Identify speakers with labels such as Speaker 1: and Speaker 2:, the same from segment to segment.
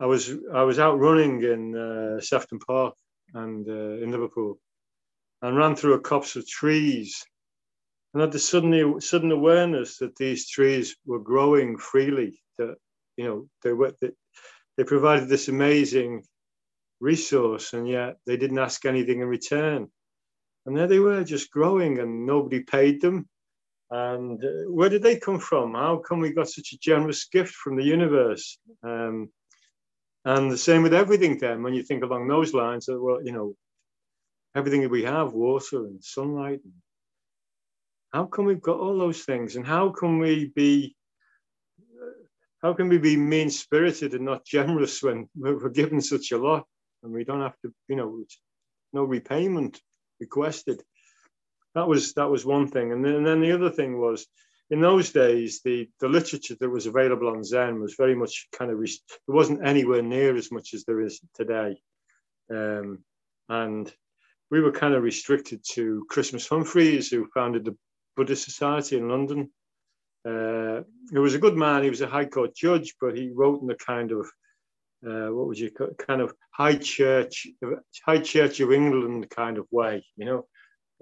Speaker 1: I was I was out running in uh, Sefton Park and uh, in Liverpool, and ran through a copse of trees, and had the sudden sudden awareness that these trees were growing freely. That you know they were they, they provided this amazing resource, and yet they didn't ask anything in return. And there they were, just growing, and nobody paid them. And uh, where did they come from? How come we got such a generous gift from the universe? Um, and the same with everything. Then, when you think along those lines, that well, you know, everything that we have, water and sunlight. And how come we've got all those things? And how can we be how can we be mean spirited and not generous when we're given such a lot and we don't have to, you know, no repayment requested? That was that was one thing, and then, and then the other thing was in those days the the literature that was available on Zen was very much kind of it wasn't anywhere near as much as there is today, um, and we were kind of restricted to Christmas Humphreys, who founded the Buddhist Society in London, uh, he was a good man. He was a High Court judge, but he wrote in the kind of uh, what would you call, kind of high church, high church of England kind of way, you know,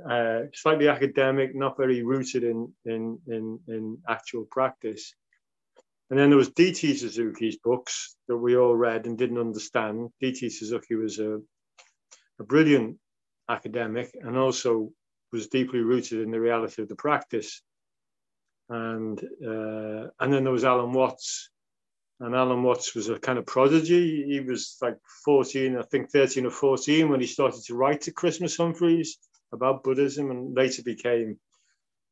Speaker 1: uh, slightly academic, not very rooted in in in, in actual practice. And then there was D.T. Suzuki's books that we all read and didn't understand. D.T. Suzuki was a, a brilliant academic and also was deeply rooted in the reality of the practice and uh, and then there was Alan Watts, and Alan Watts was a kind of prodigy. He was like 14, I think 13 or 14 when he started to write to Christmas Humphreys about Buddhism, and later became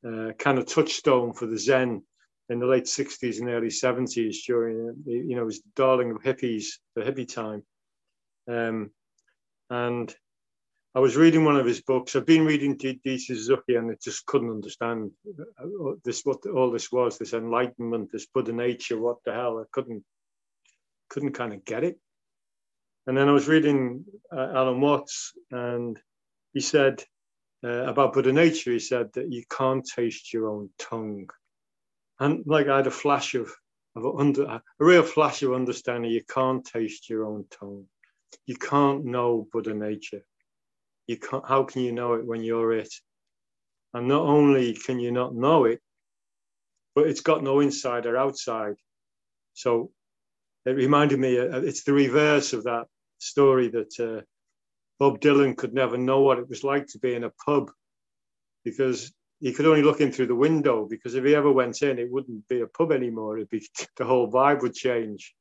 Speaker 1: uh, kind of touchstone for the Zen in the late 60s and early 70s during you know was darling of hippies, the hippie time. Um, and I was reading one of his books. I've been reading D. Suzuki, and I just couldn't understand uh, this. What all this was, this enlightenment, this Buddha nature. What the hell? I couldn't, couldn't kind of get it. And then I was reading uh, Alan Watts, and he said uh, about Buddha nature. He said that you can't taste your own tongue, and like I had a flash of, of under, a real flash of understanding. You can't taste your own tongue. You can't know Buddha nature you can't, how can you know it when you're it? And not only can you not know it, but it's got no inside or outside. So it reminded me, uh, it's the reverse of that story that uh, Bob Dylan could never know what it was like to be in a pub because he could only look in through the window because if he ever went in, it wouldn't be a pub anymore. It'd be the whole vibe would change.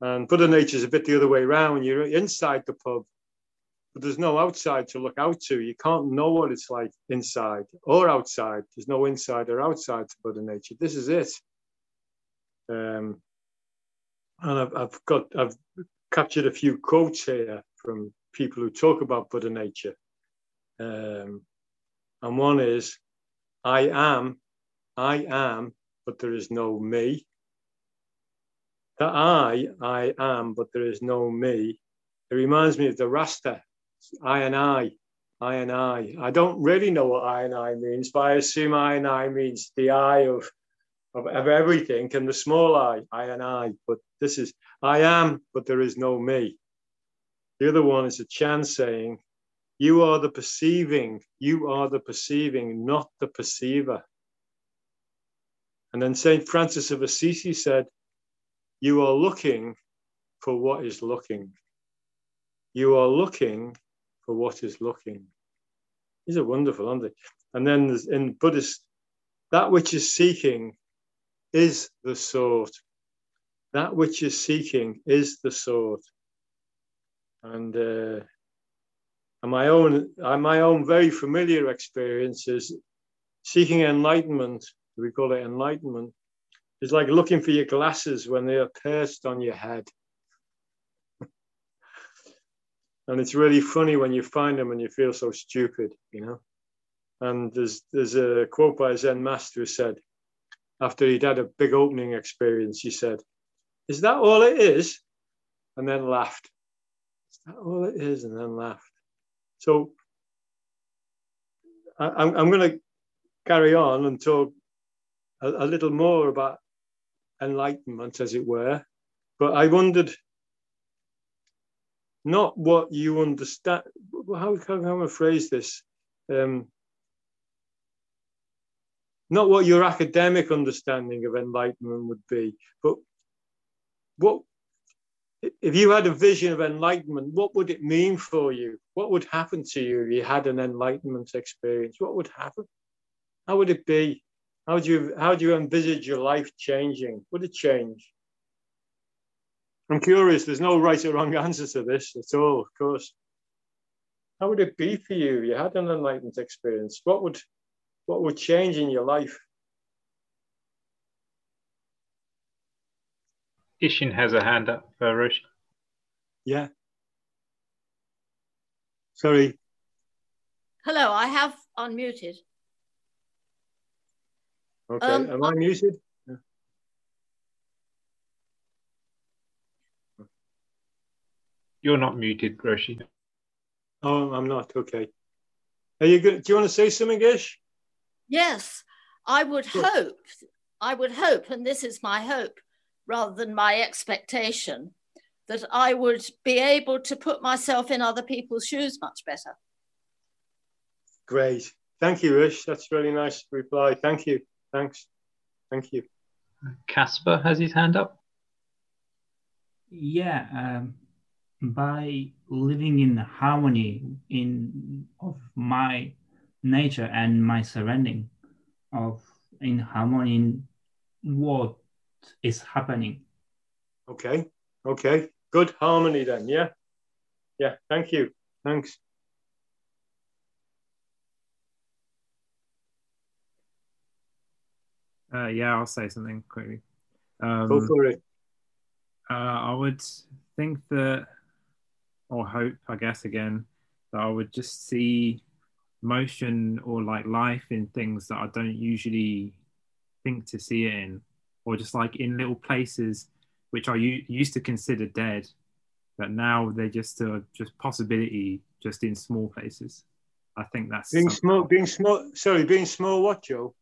Speaker 1: And Buddha nature is a bit the other way around. You're inside the pub but there's no outside to look out to. You can't know what it's like inside or outside. There's no inside or outside to Buddha nature. This is it. Um, and I've, I've got I've captured a few quotes here from people who talk about Buddha nature. Um, and one is, I am, I am, but there is no me. That I, I am, but there is no me. It reminds me of the Rasta I and I, I and I. I don't really know what I and I means, but I assume I and I means the I of, of, of everything and the small I, I and I. But this is I am, but there is no me. The other one is a Chan saying, You are the perceiving, you are the perceiving, not the perceiver. And then St. Francis of Assisi said, You are looking for what is looking. You are looking for what is looking. These are wonderful, aren't they? And then in Buddhist, that which is seeking is the sword. That which is seeking is the sword. And, uh, and my own, uh, my own very familiar experience is seeking enlightenment. We call it enlightenment. It's like looking for your glasses when they are perched on your head. and it's really funny when you find them and you feel so stupid, you know. And there's there's a quote by a Zen master who said, after he'd had a big opening experience, he said, "Is that all it is?" And then laughed. All it is? And then laughed. So I, I'm I'm going to carry on and talk a, a little more about enlightenment, as it were. But I wondered not what you understand. How, how can I phrase this? Um, not what your academic understanding of enlightenment would be, but what if you had a vision of enlightenment, what would it mean for you? What would happen to you if you had an enlightenment experience? What would happen? How would it be? How do you how do you envisage your life changing? Would it change? I'm curious. There's no right or wrong answer to this at all, of course. How would it be for you you had an enlightenment experience? What would what would change in your life?
Speaker 2: Ishin has a hand up, uh, Roshi.
Speaker 1: Yeah. Sorry.
Speaker 3: Hello, I have unmuted.
Speaker 1: Okay, um, am I muted?
Speaker 2: You're not muted, Roshi.
Speaker 1: Oh, I'm not. Okay. Are you good? Do you want to say something, Ish?
Speaker 3: Yes, I would hope. I would hope, and this is my hope rather than my expectation, that I would be able to put myself in other people's shoes much better.
Speaker 1: Great. Thank you, Ish. That's really nice reply. Thank you. Thanks. Thank you.
Speaker 2: Casper has his hand up.
Speaker 4: Yeah, um, by living in harmony in of my nature and my surrounding, of in harmony in what is happening.
Speaker 1: Okay. Okay. Good harmony then. Yeah. Yeah. Thank you. Thanks.
Speaker 5: Uh, yeah, I'll say something quickly. Um,
Speaker 1: Go for it.
Speaker 5: Uh, I would think that, or hope, I guess, again, that I would just see motion or like life in things that I don't usually think to see it in, or just like in little places which I u- used to consider dead, but now they're just a just possibility just in small places. I think that's
Speaker 1: being small. Being small. Sorry, being small. What, Joe?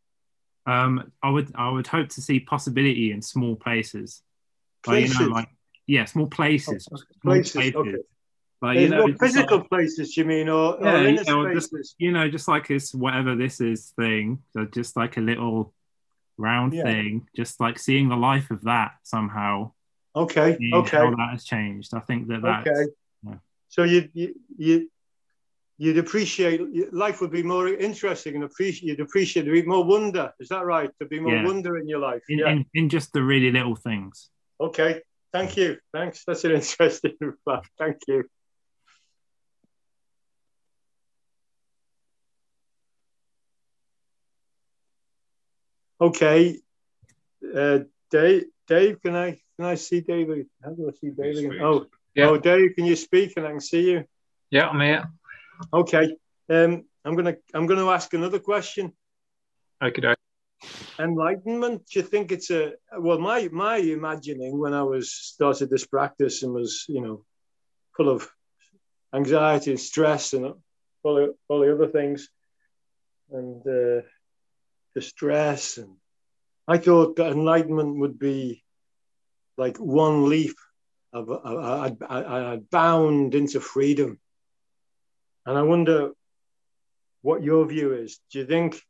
Speaker 5: Um, I would I would hope to see possibility in small places. Places. Like, you know, like yeah, small places. Oh,
Speaker 1: small places. places. Okay. Like, you know, physical like, places, you mean, or, yeah, or you know,
Speaker 5: just, you know, just like this whatever this is thing, so just like a little round yeah. thing, just like seeing the life of that somehow.
Speaker 1: Okay. Okay.
Speaker 5: How that has changed. I think that that. Okay.
Speaker 1: Yeah. So you you you you'd appreciate life would be more interesting and appreciate you'd appreciate there'd be more wonder. Is that right? There'd be more yeah. wonder in your life.
Speaker 5: In, yeah. in, in just the really little things.
Speaker 1: Okay. Thank you. Thanks. That's an interesting reply. Thank you. Okay. Uh, Dave, Dave, can I can I see David? How do I see David? Oh, yeah. oh, Dave, can you speak and I can see you?
Speaker 2: Yeah, I'm here.
Speaker 1: Okay. Um, I'm gonna I'm gonna ask another question.
Speaker 2: Okay.
Speaker 1: Enlightenment. Do you think it's a well? My my imagining when I was started this practice and was you know full of anxiety and stress and all the, all the other things and uh, distress and I thought that enlightenment would be like one leap of uh, uh, uh, I, I, I bound into freedom and I wonder what your view is. Do you think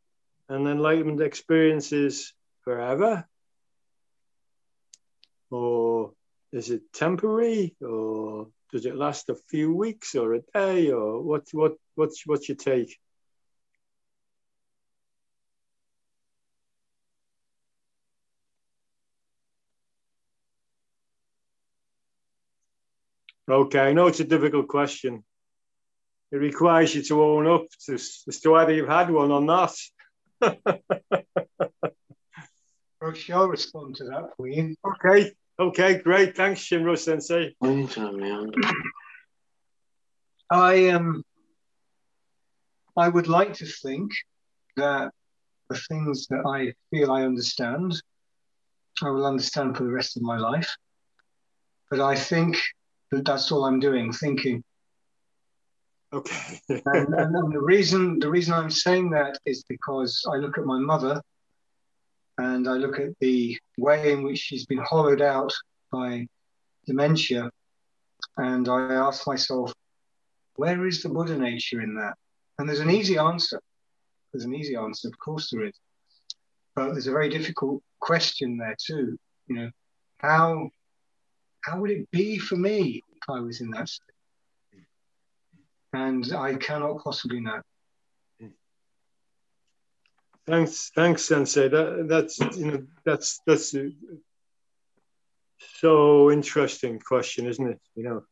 Speaker 1: an enlightenment experience is forever? Or is it temporary? Or does it last a few weeks or a day? Or what, what, what's, what's your take? Okay, I know it's a difficult question it requires you to own up to, as to whether you've had one or not.
Speaker 6: Roshi, I'll respond to that for you.
Speaker 1: Okay, okay, great. Thanks, Shinro Sensei.
Speaker 6: I um, I would like to think that the things that I feel I understand, I will understand for the rest of my life. But I think that that's all I'm doing, thinking.
Speaker 1: Okay.
Speaker 6: and, and, and, the reason the reason I'm saying that is because I look at my mother, and I look at the way in which she's been hollowed out by dementia, And I ask myself, where is the Buddha nature in that? And there's an easy answer. There's an easy answer, of course there is. But there's a very difficult question there too. You know, how how would it be for me if I was in that state? And I cannot possibly know.
Speaker 1: Thanks, thanks, Sensei. That, that's you know that's that's so interesting question, isn't it? You know,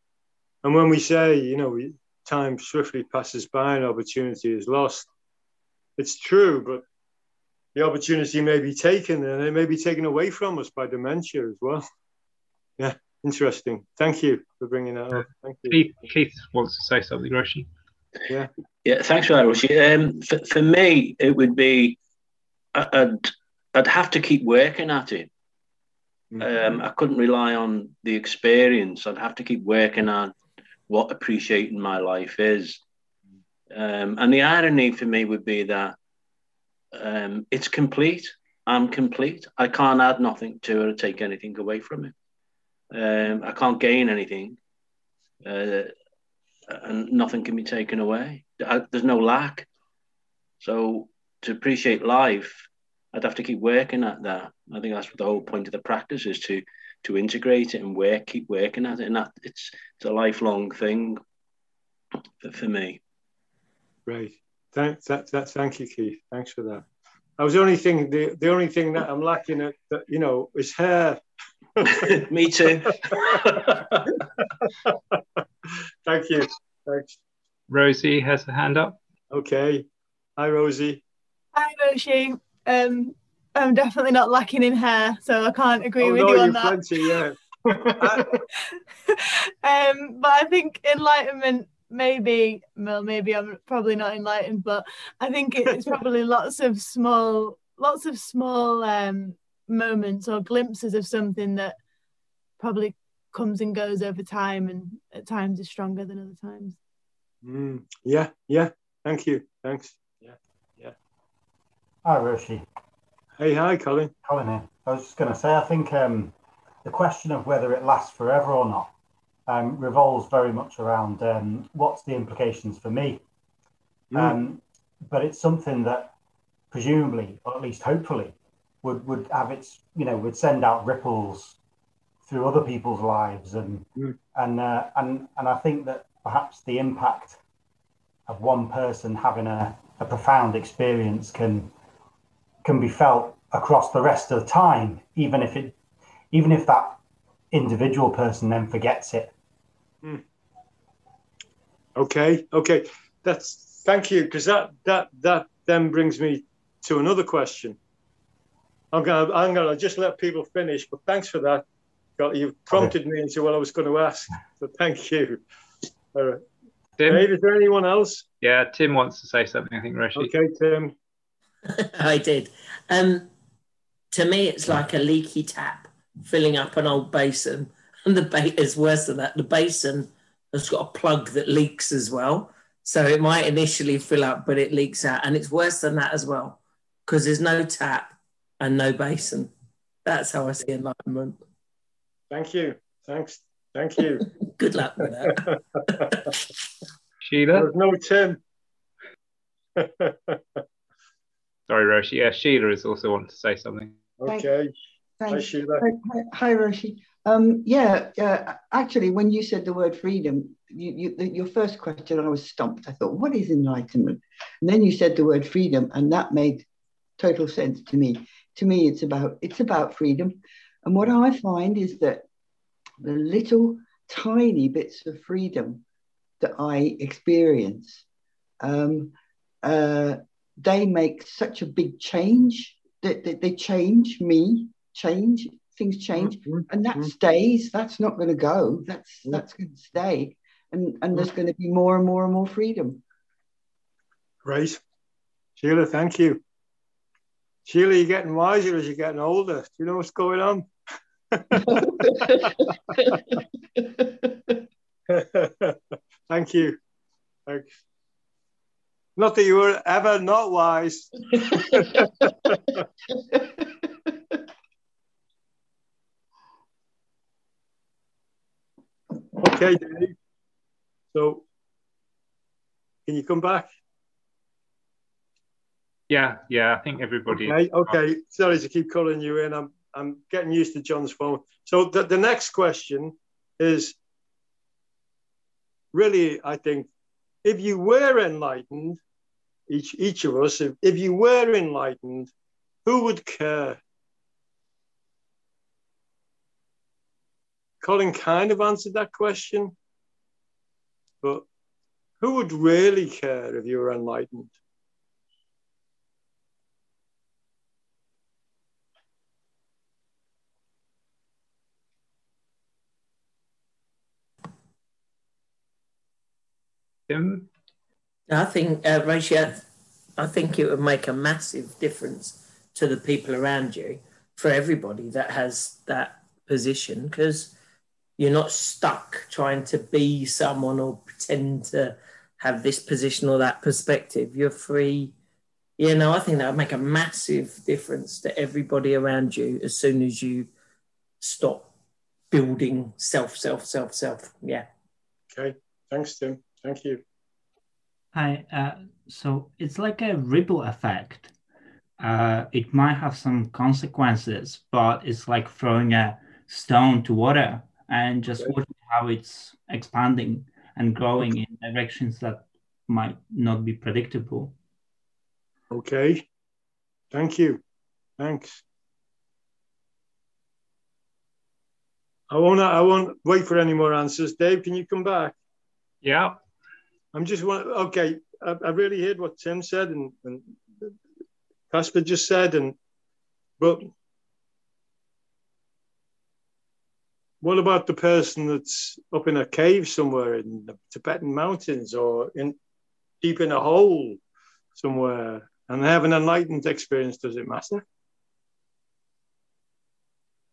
Speaker 1: and when we say you know time swiftly passes by and opportunity is lost, it's true, but the opportunity may be taken and it may be taken away from us by dementia as well. Yeah, interesting. Thank you for bringing that up. Thank you.
Speaker 2: Keith, Keith wants to say something, Roshi.
Speaker 1: Yeah.
Speaker 7: Yeah, thanks for that, Roshi. Um, for, for me, it would be I'd I'd have to keep working at it. Um, I couldn't rely on the experience. I'd have to keep working on what appreciating my life is. Um, and the irony for me would be that um, it's complete. I'm complete. I can't add nothing to it or take anything away from it. Um, I can't gain anything, uh, and nothing can be taken away. I, there's no lack. So to appreciate life, I'd have to keep working at that. I think that's the whole point of the practice is to to integrate it and work, keep working at it, and that it's it's a lifelong thing for, for me.
Speaker 1: Right. Thank, that, that, thank you, Keith. Thanks for that. I was the only thing the, the only thing that I'm lacking at that you know is hair.
Speaker 7: me too.
Speaker 1: Thank you. Thanks.
Speaker 2: Rosie has a hand up.
Speaker 1: Okay. Hi, Rosie.
Speaker 8: Hi, Roshi. Um, I'm definitely not lacking in hair, so I can't agree
Speaker 1: oh,
Speaker 8: with
Speaker 1: no,
Speaker 8: you on
Speaker 1: you're
Speaker 8: that.
Speaker 1: plenty, yeah.
Speaker 8: um, but I think enlightenment, maybe, well, maybe I'm probably not enlightened, but I think it's probably lots of small, lots of small um, moments or glimpses of something that probably comes and goes over time, and at times is stronger than other times.
Speaker 1: Mm, yeah, yeah. Thank you. Thanks. Yeah, yeah.
Speaker 9: Hi, Roshi.
Speaker 1: Hey, hi, Colin.
Speaker 9: Colin here. I was just going to say, I think um, the question of whether it lasts forever or not um, revolves very much around um, what's the implications for me.
Speaker 1: Mm.
Speaker 9: Um, but it's something that presumably, or at least hopefully, would, would have its, you know, would send out ripples through other people's lives. And,
Speaker 1: Mm.
Speaker 9: and, uh, and, and I think that perhaps the impact of one person having a, a profound experience can can be felt across the rest of the time, even if it even if that individual person then forgets it.
Speaker 1: Okay, okay. That's thank you because that that that then brings me to another question. I'm gonna I'm gonna just let people finish, but thanks for that. Got you've prompted me into what I was going to ask. So thank you. All right.
Speaker 2: Tim?
Speaker 1: Dave, is there anyone else?
Speaker 2: Yeah, Tim wants to say something, I think, Roshi.
Speaker 1: Okay, Tim.
Speaker 10: I did. Um, to me, it's like a leaky tap filling up an old basin, and the bait is worse than that. The basin has got a plug that leaks as well, so it might initially fill up, but it leaks out, and it's worse than that as well because there's no tap and no basin. That's how I see enlightenment.
Speaker 1: Thank you. Thanks. Thank you.
Speaker 10: Good luck with that.
Speaker 2: Sheila?
Speaker 1: There's no Tim.
Speaker 2: Sorry, Roshi. Yeah, Sheila is also wanting to say something.
Speaker 1: okay. Hi. Sheila.
Speaker 11: Hi, hi, hi, Roshi. Um, yeah, uh, actually, when you said the word freedom, you, you, the, your first question, I was stumped. I thought, what is enlightenment? And then you said the word freedom, and that made total sense to me. To me, it's about it's about freedom, and what I find is that the little tiny bits of freedom that I experience, um, uh, they make such a big change that they, they change me, change things change, mm-hmm. Mm-hmm. and that stays. That's not going to go. That's mm-hmm. that's going to stay, and and there's going to be more and more and more freedom.
Speaker 1: Great. Sheila, thank you. Sheila, you're getting wiser as you're getting older. Do you know what's going on? Thank you. Thanks. Not that you were ever not wise. Okay, Dave. So, can you come back?
Speaker 2: Yeah, yeah. I think everybody.
Speaker 1: Okay, okay. Sorry to keep calling you in. I'm I'm getting used to John's phone. So the, the next question is really, I think, if you were enlightened, each each of us, if, if you were enlightened, who would care? Colin kind of answered that question, but who would really care if you were enlightened?
Speaker 2: Tim?
Speaker 10: I think, uh, Rachel, I think it would make a massive difference to the people around you for everybody that has that position because you're not stuck trying to be someone or pretend to have this position or that perspective. You're free. You know, I think that would make a massive difference to everybody around you as soon as you stop building self, self, self, self. Yeah.
Speaker 1: Okay. Thanks, Tim. Thank you.
Speaker 4: Hi. Uh, so it's like a ripple effect. Uh, it might have some consequences, but it's like throwing a stone to water and just okay. watching how it's expanding and growing in directions that might not be predictable.
Speaker 1: Okay. Thank you. Thanks. I won't. I won't wait for any more answers. Dave, can you come back?
Speaker 2: Yeah.
Speaker 1: I'm just one. Okay, I, I, really heard what Tim said and, and Casper just said, and but what about the person that's up in a cave somewhere in the Tibetan mountains or in deep in a hole somewhere and they have an enlightened experience? Does it matter?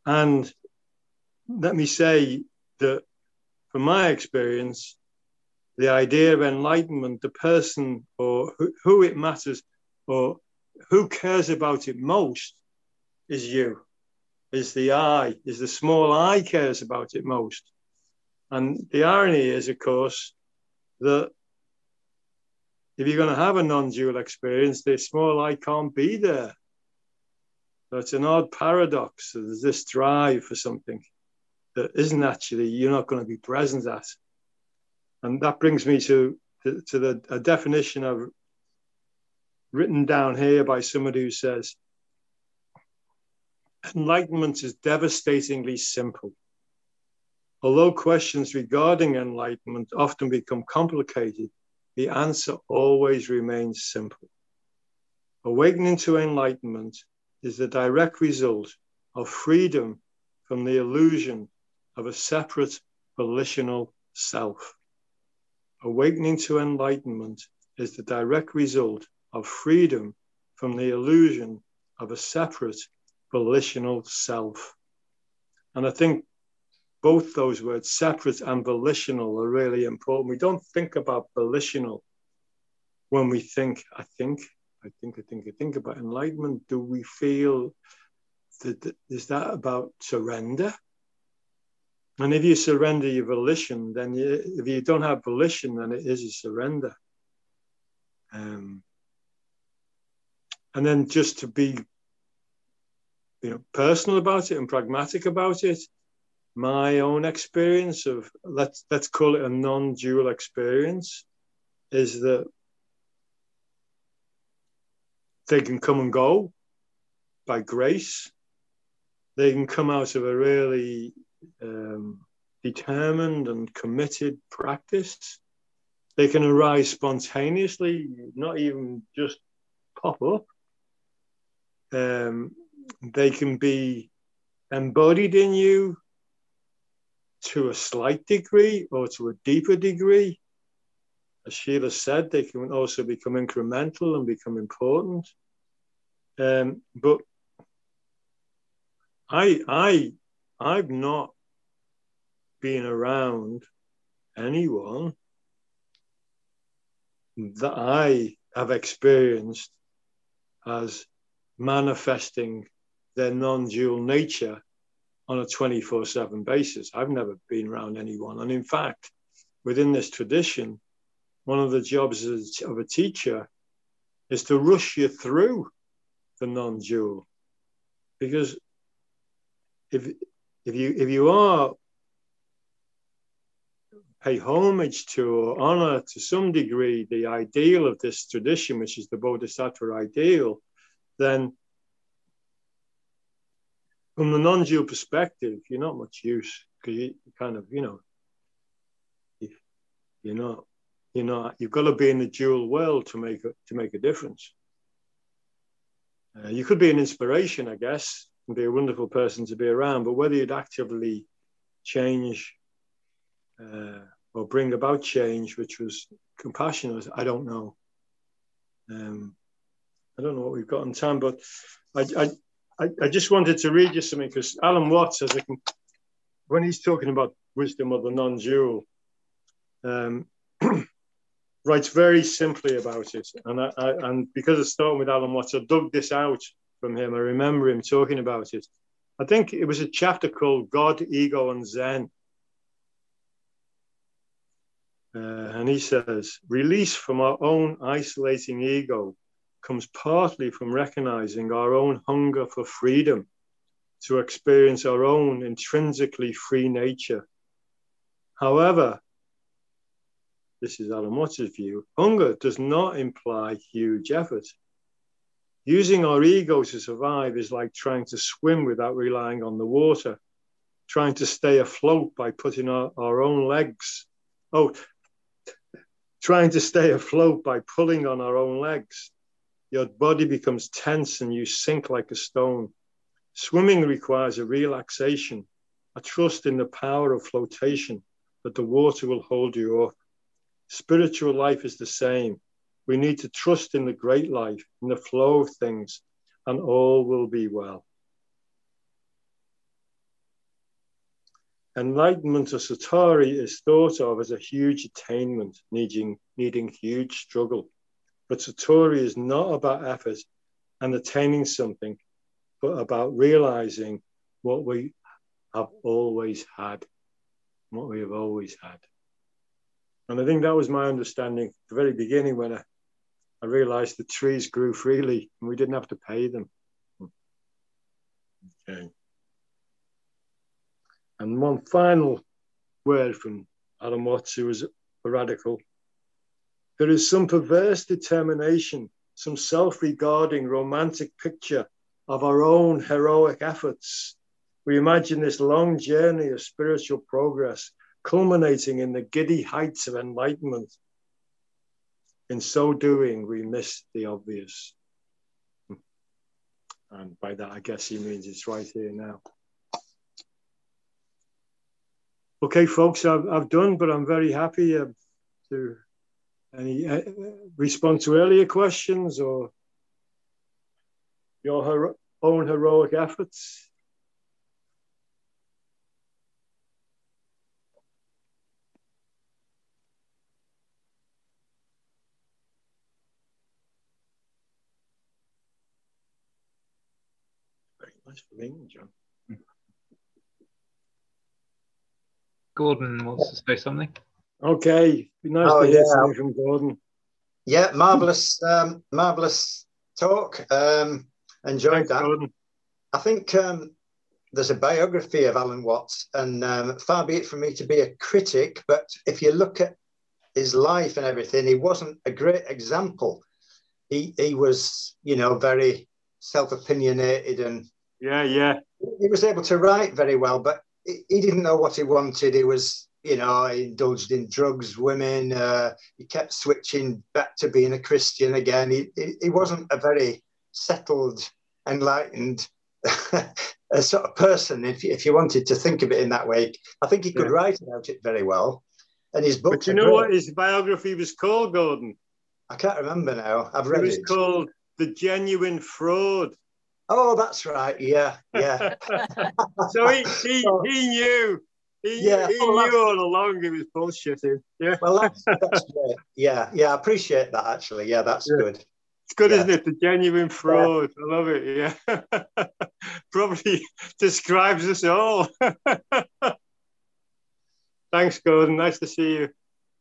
Speaker 1: And let me say that from my experience, the idea of enlightenment, the person or who, who it matters or who cares about it most is you, is the I, is the small I cares about it most. And the irony is, of course, that if you're going to have a non dual experience, the small I can't be there. So it's an odd paradox. There's this drive for something that isn't actually, you're not going to be present at. And that brings me to, to, to the a definition I've written down here by somebody who says, Enlightenment is devastatingly simple. Although questions regarding enlightenment often become complicated, the answer always remains simple. Awakening to enlightenment is the direct result of freedom from the illusion of a separate volitional self. Awakening to enlightenment is the direct result of freedom from the illusion of a separate volitional self. And I think both those words, separate and volitional, are really important. We don't think about volitional when we think, I think, I think, I think, I think about enlightenment. Do we feel that is that about surrender? And if you surrender your volition, then you, if you don't have volition, then it is a surrender. Um, and then just to be, you know, personal about it and pragmatic about it. My own experience of let's let's call it a non-dual experience is that they can come and go by grace. They can come out of a really um, determined and committed practice. They can arise spontaneously, not even just pop up. Um, they can be embodied in you to a slight degree or to a deeper degree. As Sheila said, they can also become incremental and become important. Um, but I, I I've not been around anyone that I have experienced as manifesting their non dual nature on a 24 7 basis. I've never been around anyone. And in fact, within this tradition, one of the jobs of a teacher is to rush you through the non dual. Because if, if, you, if you are pay homage to or honor to some degree the ideal of this tradition, which is the Bodhisattva ideal, then from the non-dual perspective, you're not much use because you kind of, you know, you're not, you're not, you've got to be in the dual world to make a, to make a difference. Uh, you could be an inspiration, I guess, and be a wonderful person to be around, but whether you'd actively change uh, or bring about change, which was compassionate, I don't know. Um, I don't know what we've got on time, but I, I, I just wanted to read you something because Alan Watts, when he's talking about wisdom of the non-dual, um, writes very simply about it. And I, I, and because starting with Alan Watts, I dug this out from him. I remember him talking about it. I think it was a chapter called God, Ego, and Zen. Uh, and he says, release from our own isolating ego comes partly from recognizing our own hunger for freedom to experience our own intrinsically free nature. However, this is Alan Watts' view, hunger does not imply huge effort. Using our ego to survive is like trying to swim without relying on the water, trying to stay afloat by putting our, our own legs. Oh, trying to stay afloat by pulling on our own legs. Your body becomes tense and you sink like a stone. Swimming requires a relaxation, a trust in the power of flotation that the water will hold you up. Spiritual life is the same. We need to trust in the great life, in the flow of things, and all will be well. Enlightenment or Satori is thought of as a huge attainment, needing, needing huge struggle. But Satori is not about effort and attaining something, but about realizing what we have always had, what we have always had. And I think that was my understanding at the very beginning when I, I realized the trees grew freely and we didn't have to pay them. Okay. And one final word from Alan Watts, who was a radical. There is some perverse determination, some self regarding romantic picture of our own heroic efforts. We imagine this long journey of spiritual progress culminating in the giddy heights of enlightenment. In so doing, we miss the obvious. And by that, I guess he means it's right here now. Okay, folks, I've, I've done, but I'm very happy uh, to any uh, respond to earlier questions or your hero own heroic efforts. Very nice for me, John.
Speaker 2: Gordon wants to say something.
Speaker 1: Okay, be nice
Speaker 12: Oh,
Speaker 1: to hear
Speaker 12: yeah.
Speaker 1: from Gordon.
Speaker 12: Yeah, marvelous, um, marvelous talk. Um, enjoyed
Speaker 1: Thanks,
Speaker 12: that.
Speaker 1: Gordon.
Speaker 12: I think um, there's a biography of Alan Watts, and um, far be it from me to be a critic, but if you look at his life and everything, he wasn't a great example. He he was, you know, very self-opinionated, and
Speaker 1: Yeah, yeah.
Speaker 12: he was able to write very well, but he, he didn't know what he wanted. He was, you know, he indulged in drugs, women. Uh, he kept switching back to being a Christian again. He he, he wasn't a very settled, enlightened. a sort of person, if you, if you wanted to think of it in that way, I think he could
Speaker 1: Yeah.
Speaker 12: write about it very well. And his books
Speaker 1: But you know
Speaker 12: great.
Speaker 1: what his biography was called, Gordon?
Speaker 12: I can't remember now. I've read It
Speaker 1: was
Speaker 12: it.
Speaker 1: Was called The Genuine Fraud.
Speaker 12: Oh, that's right. Yeah, yeah.
Speaker 1: so he, he, he knew. He,
Speaker 12: yeah,
Speaker 1: he
Speaker 12: well,
Speaker 1: knew all along he was bullshitting. Yeah.
Speaker 12: Well, that's, that's great. Yeah, yeah, I appreciate that actually. Yeah, that's
Speaker 1: yeah.
Speaker 12: good.
Speaker 1: It's good, yeah. isn't it? The genuine fraud. Yeah. I love it. Yeah. Probably describes us all. Thanks, Gordon. Nice to see you.